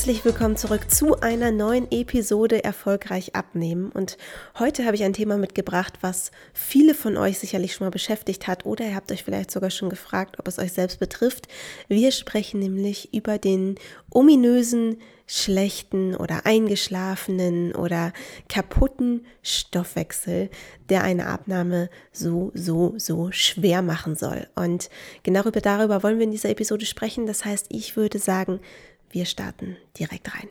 Herzlich willkommen zurück zu einer neuen Episode Erfolgreich abnehmen. Und heute habe ich ein Thema mitgebracht, was viele von euch sicherlich schon mal beschäftigt hat oder ihr habt euch vielleicht sogar schon gefragt, ob es euch selbst betrifft. Wir sprechen nämlich über den ominösen, schlechten oder eingeschlafenen oder kaputten Stoffwechsel, der eine Abnahme so, so, so schwer machen soll. Und genau darüber wollen wir in dieser Episode sprechen. Das heißt, ich würde sagen, wir starten direkt rein.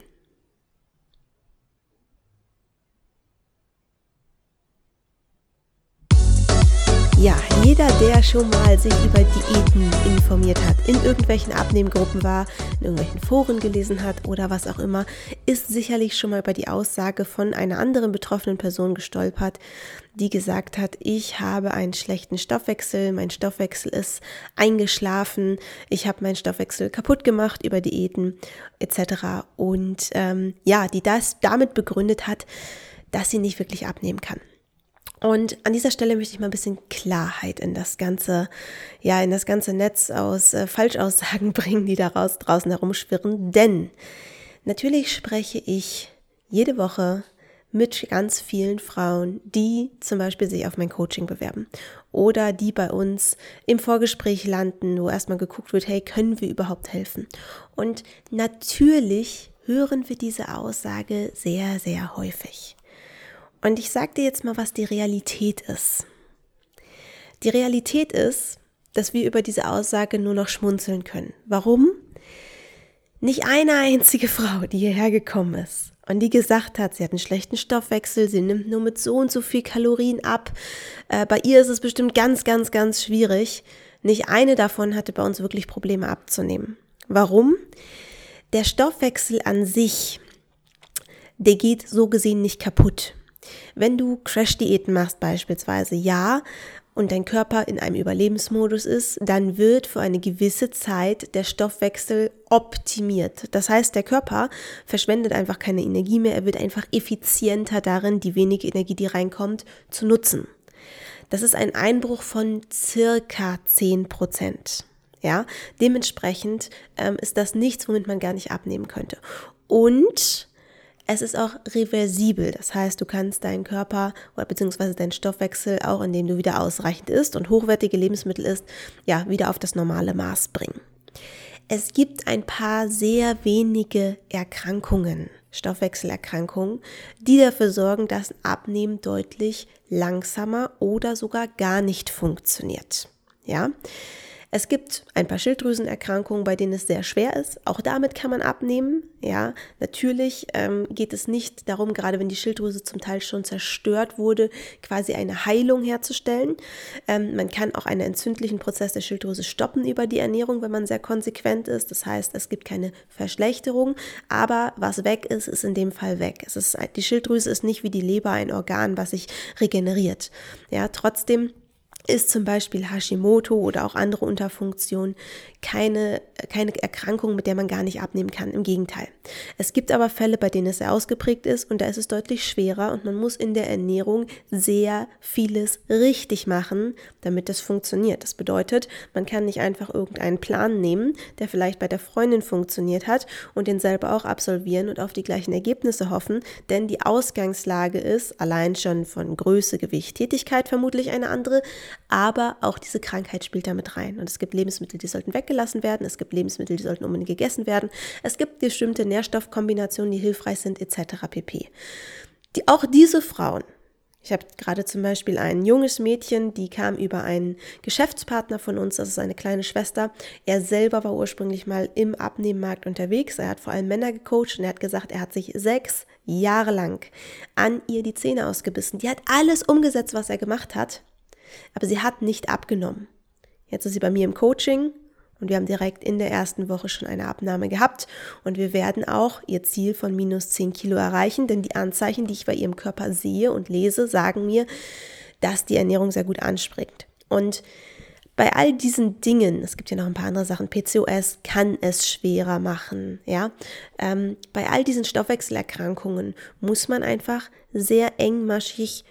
Ja, jeder, der schon mal sich über Diäten informiert hat, in irgendwelchen Abnehmgruppen war, in irgendwelchen Foren gelesen hat oder was auch immer, ist sicherlich schon mal über die Aussage von einer anderen betroffenen Person gestolpert, die gesagt hat, ich habe einen schlechten Stoffwechsel, mein Stoffwechsel ist eingeschlafen, ich habe meinen Stoffwechsel kaputt gemacht über Diäten etc. Und ähm, ja, die das damit begründet hat, dass sie nicht wirklich abnehmen kann. Und an dieser Stelle möchte ich mal ein bisschen Klarheit in das ganze, ja, in das ganze Netz aus äh, Falschaussagen bringen, die daraus draußen herumschwirren. Denn natürlich spreche ich jede Woche mit ganz vielen Frauen, die zum Beispiel sich auf mein Coaching bewerben oder die bei uns im Vorgespräch landen, wo erstmal geguckt wird, hey, können wir überhaupt helfen? Und natürlich hören wir diese Aussage sehr, sehr häufig. Und ich sage dir jetzt mal, was die Realität ist. Die Realität ist, dass wir über diese Aussage nur noch schmunzeln können. Warum? Nicht eine einzige Frau, die hierher gekommen ist und die gesagt hat, sie hat einen schlechten Stoffwechsel, sie nimmt nur mit so und so viel Kalorien ab, äh, bei ihr ist es bestimmt ganz, ganz, ganz schwierig. Nicht eine davon hatte bei uns wirklich Probleme abzunehmen. Warum? Der Stoffwechsel an sich, der geht so gesehen nicht kaputt. Wenn du Crash-Diäten machst beispielsweise, ja, und dein Körper in einem Überlebensmodus ist, dann wird für eine gewisse Zeit der Stoffwechsel optimiert. Das heißt, der Körper verschwendet einfach keine Energie mehr, er wird einfach effizienter darin, die wenige Energie, die reinkommt, zu nutzen. Das ist ein Einbruch von circa 10 Prozent. Ja, dementsprechend ähm, ist das nichts, womit man gar nicht abnehmen könnte. Und es ist auch reversibel, das heißt, du kannst deinen Körper oder beziehungsweise deinen Stoffwechsel auch, indem du wieder ausreichend isst und hochwertige Lebensmittel isst, ja, wieder auf das normale Maß bringen. Es gibt ein paar sehr wenige Erkrankungen, Stoffwechselerkrankungen, die dafür sorgen, dass Abnehmen deutlich langsamer oder sogar gar nicht funktioniert. Ja, es gibt ein paar Schilddrüsenerkrankungen, bei denen es sehr schwer ist. Auch damit kann man abnehmen. Ja, natürlich ähm, geht es nicht darum, gerade wenn die Schilddrüse zum Teil schon zerstört wurde, quasi eine Heilung herzustellen. Ähm, man kann auch einen entzündlichen Prozess der Schilddrüse stoppen über die Ernährung, wenn man sehr konsequent ist. Das heißt, es gibt keine Verschlechterung, aber was weg ist, ist in dem Fall weg. Es ist, die Schilddrüse ist nicht wie die Leber ein Organ, was sich regeneriert. Ja, trotzdem ist zum Beispiel Hashimoto oder auch andere Unterfunktionen keine, keine Erkrankung, mit der man gar nicht abnehmen kann. Im Gegenteil. Es gibt aber Fälle, bei denen es sehr ausgeprägt ist und da ist es deutlich schwerer und man muss in der Ernährung sehr vieles richtig machen, damit das funktioniert. Das bedeutet, man kann nicht einfach irgendeinen Plan nehmen, der vielleicht bei der Freundin funktioniert hat und den selber auch absolvieren und auf die gleichen Ergebnisse hoffen, denn die Ausgangslage ist allein schon von Größe, Gewicht, Tätigkeit vermutlich eine andere, aber auch diese Krankheit spielt damit rein. Und es gibt Lebensmittel, die sollten weggelassen werden, es gibt Lebensmittel, die sollten unbedingt gegessen werden, es gibt bestimmte Nährstoffkombinationen, die hilfreich sind, etc. pp. Die, auch diese Frauen, ich habe gerade zum Beispiel ein junges Mädchen, die kam über einen Geschäftspartner von uns, das ist eine kleine Schwester. Er selber war ursprünglich mal im Abnehmmarkt unterwegs. Er hat vor allem Männer gecoacht und er hat gesagt, er hat sich sechs Jahre lang an ihr die Zähne ausgebissen. Die hat alles umgesetzt, was er gemacht hat aber sie hat nicht abgenommen. Jetzt ist sie bei mir im Coaching und wir haben direkt in der ersten Woche schon eine Abnahme gehabt und wir werden auch ihr Ziel von minus 10 Kilo erreichen, denn die Anzeichen, die ich bei ihrem Körper sehe und lese, sagen mir, dass die Ernährung sehr gut anspringt. Und bei all diesen Dingen, es gibt ja noch ein paar andere Sachen, PCOS kann es schwerer machen, ja. Ähm, bei all diesen Stoffwechselerkrankungen muss man einfach sehr engmaschig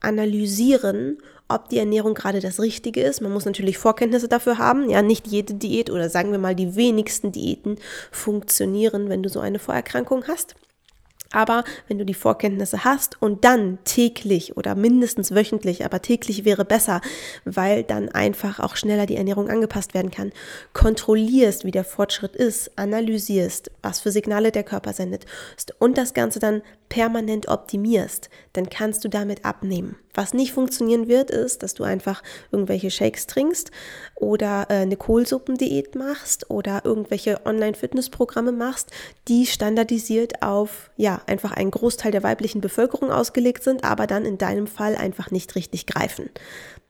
analysieren, ob die Ernährung gerade das Richtige ist. Man muss natürlich Vorkenntnisse dafür haben. Ja, nicht jede Diät oder sagen wir mal die wenigsten Diäten funktionieren, wenn du so eine Vorerkrankung hast. Aber wenn du die Vorkenntnisse hast und dann täglich oder mindestens wöchentlich, aber täglich wäre besser, weil dann einfach auch schneller die Ernährung angepasst werden kann, kontrollierst, wie der Fortschritt ist, analysierst, was für Signale der Körper sendet und das Ganze dann permanent optimierst, dann kannst du damit abnehmen. Was nicht funktionieren wird, ist, dass du einfach irgendwelche Shakes trinkst oder äh, eine Kohlsuppendiät machst oder irgendwelche Online-Fitnessprogramme machst, die standardisiert auf, ja, einfach einen Großteil der weiblichen Bevölkerung ausgelegt sind, aber dann in deinem Fall einfach nicht richtig greifen.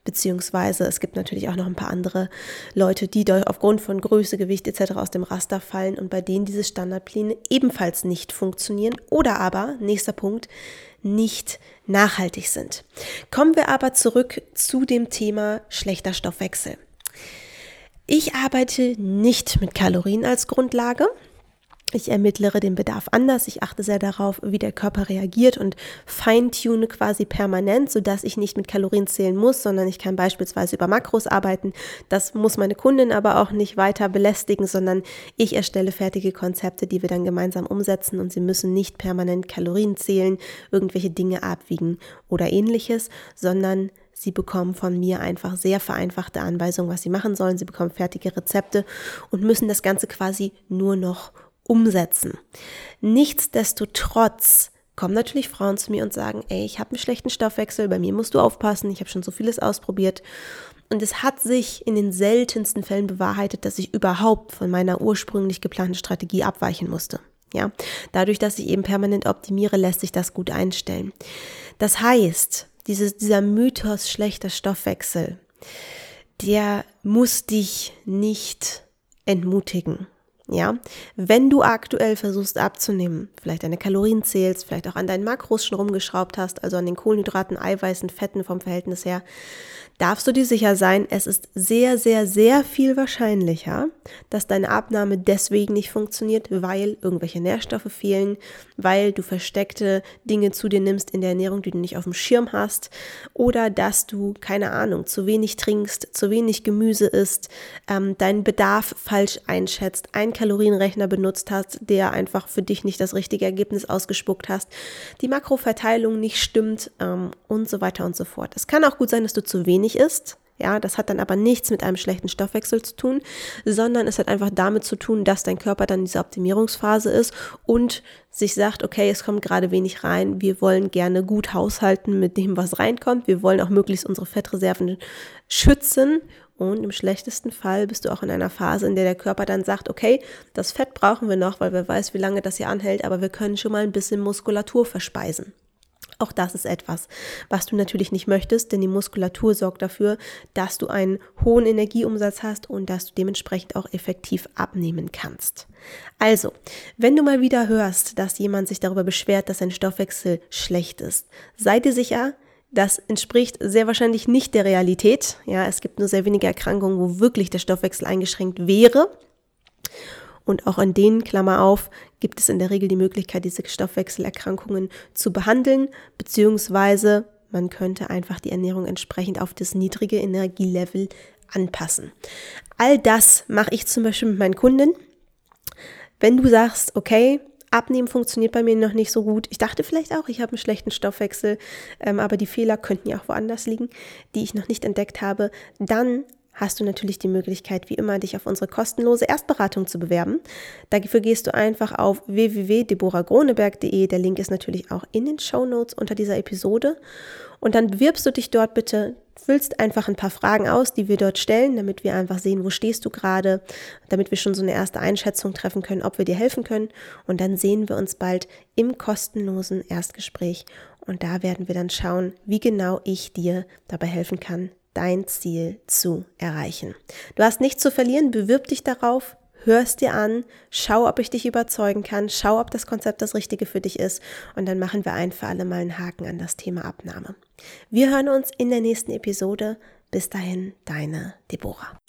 Beziehungsweise es gibt natürlich auch noch ein paar andere Leute, die aufgrund von Größe, Gewicht etc. aus dem Raster fallen und bei denen diese Standardpläne ebenfalls nicht funktionieren oder aber, nächster Punkt, nicht nachhaltig sind. Kommen wir aber zurück zu dem Thema schlechter Stoffwechsel. Ich arbeite nicht mit Kalorien als Grundlage. Ich ermittlere den Bedarf anders. Ich achte sehr darauf, wie der Körper reagiert und feintune quasi permanent, sodass ich nicht mit Kalorien zählen muss, sondern ich kann beispielsweise über Makros arbeiten. Das muss meine Kundin aber auch nicht weiter belästigen, sondern ich erstelle fertige Konzepte, die wir dann gemeinsam umsetzen und sie müssen nicht permanent Kalorien zählen, irgendwelche Dinge abwiegen oder ähnliches, sondern Sie bekommen von mir einfach sehr vereinfachte Anweisungen, was sie machen sollen. Sie bekommen fertige Rezepte und müssen das Ganze quasi nur noch umsetzen. Nichtsdestotrotz kommen natürlich Frauen zu mir und sagen, ey, ich habe einen schlechten Stoffwechsel, bei mir musst du aufpassen, ich habe schon so vieles ausprobiert. Und es hat sich in den seltensten Fällen bewahrheitet, dass ich überhaupt von meiner ursprünglich geplanten Strategie abweichen musste. Ja, dadurch, dass ich eben permanent optimiere, lässt sich das gut einstellen. Das heißt, dieses, dieser Mythos schlechter Stoffwechsel, der muss dich nicht entmutigen. Ja, wenn du aktuell versuchst abzunehmen, vielleicht deine Kalorien zählst, vielleicht auch an deinen Makros schon rumgeschraubt hast, also an den Kohlenhydraten, Eiweißen, Fetten vom Verhältnis her, darfst du dir sicher sein, es ist sehr, sehr, sehr viel wahrscheinlicher, dass deine Abnahme deswegen nicht funktioniert, weil irgendwelche Nährstoffe fehlen, weil du versteckte Dinge zu dir nimmst in der Ernährung, die du nicht auf dem Schirm hast, oder dass du, keine Ahnung, zu wenig trinkst, zu wenig Gemüse isst, ähm, deinen Bedarf falsch einschätzt, einen Kalorienrechner benutzt hast, der einfach für dich nicht das richtige Ergebnis ausgespuckt hast, die Makroverteilung nicht stimmt ähm, und so weiter und so fort. Es kann auch gut sein, dass du zu wenig ist. Ja, das hat dann aber nichts mit einem schlechten Stoffwechsel zu tun, sondern es hat einfach damit zu tun, dass dein Körper dann in dieser Optimierungsphase ist und sich sagt, okay, es kommt gerade wenig rein, wir wollen gerne gut haushalten mit dem, was reinkommt, wir wollen auch möglichst unsere Fettreserven schützen und im schlechtesten Fall bist du auch in einer Phase, in der der Körper dann sagt, okay, das Fett brauchen wir noch, weil wer weiß, wie lange das hier anhält, aber wir können schon mal ein bisschen Muskulatur verspeisen. Auch das ist etwas, was du natürlich nicht möchtest, denn die Muskulatur sorgt dafür, dass du einen hohen Energieumsatz hast und dass du dementsprechend auch effektiv abnehmen kannst. Also, wenn du mal wieder hörst, dass jemand sich darüber beschwert, dass sein Stoffwechsel schlecht ist, sei dir sicher, das entspricht sehr wahrscheinlich nicht der Realität. Ja, es gibt nur sehr wenige Erkrankungen, wo wirklich der Stoffwechsel eingeschränkt wäre. Und auch an denen, Klammer auf, gibt es in der Regel die Möglichkeit, diese Stoffwechselerkrankungen zu behandeln, beziehungsweise man könnte einfach die Ernährung entsprechend auf das niedrige Energielevel anpassen. All das mache ich zum Beispiel mit meinen Kunden. Wenn du sagst, okay, Abnehmen funktioniert bei mir noch nicht so gut. Ich dachte vielleicht auch, ich habe einen schlechten Stoffwechsel, ähm, aber die Fehler könnten ja auch woanders liegen, die ich noch nicht entdeckt habe. Dann hast du natürlich die Möglichkeit, wie immer, dich auf unsere kostenlose Erstberatung zu bewerben. Dafür gehst du einfach auf www.deboragroneberg.de. Der Link ist natürlich auch in den Show Notes unter dieser Episode. Und dann bewirbst du dich dort bitte, füllst einfach ein paar Fragen aus, die wir dort stellen, damit wir einfach sehen, wo stehst du gerade, damit wir schon so eine erste Einschätzung treffen können, ob wir dir helfen können. Und dann sehen wir uns bald im kostenlosen Erstgespräch. Und da werden wir dann schauen, wie genau ich dir dabei helfen kann, dein Ziel zu erreichen. Du hast nichts zu verlieren, bewirb dich darauf, hörst dir an, schau, ob ich dich überzeugen kann, schau, ob das Konzept das Richtige für dich ist und dann machen wir ein für alle Mal einen Haken an das Thema Abnahme. Wir hören uns in der nächsten Episode. Bis dahin, deine Deborah.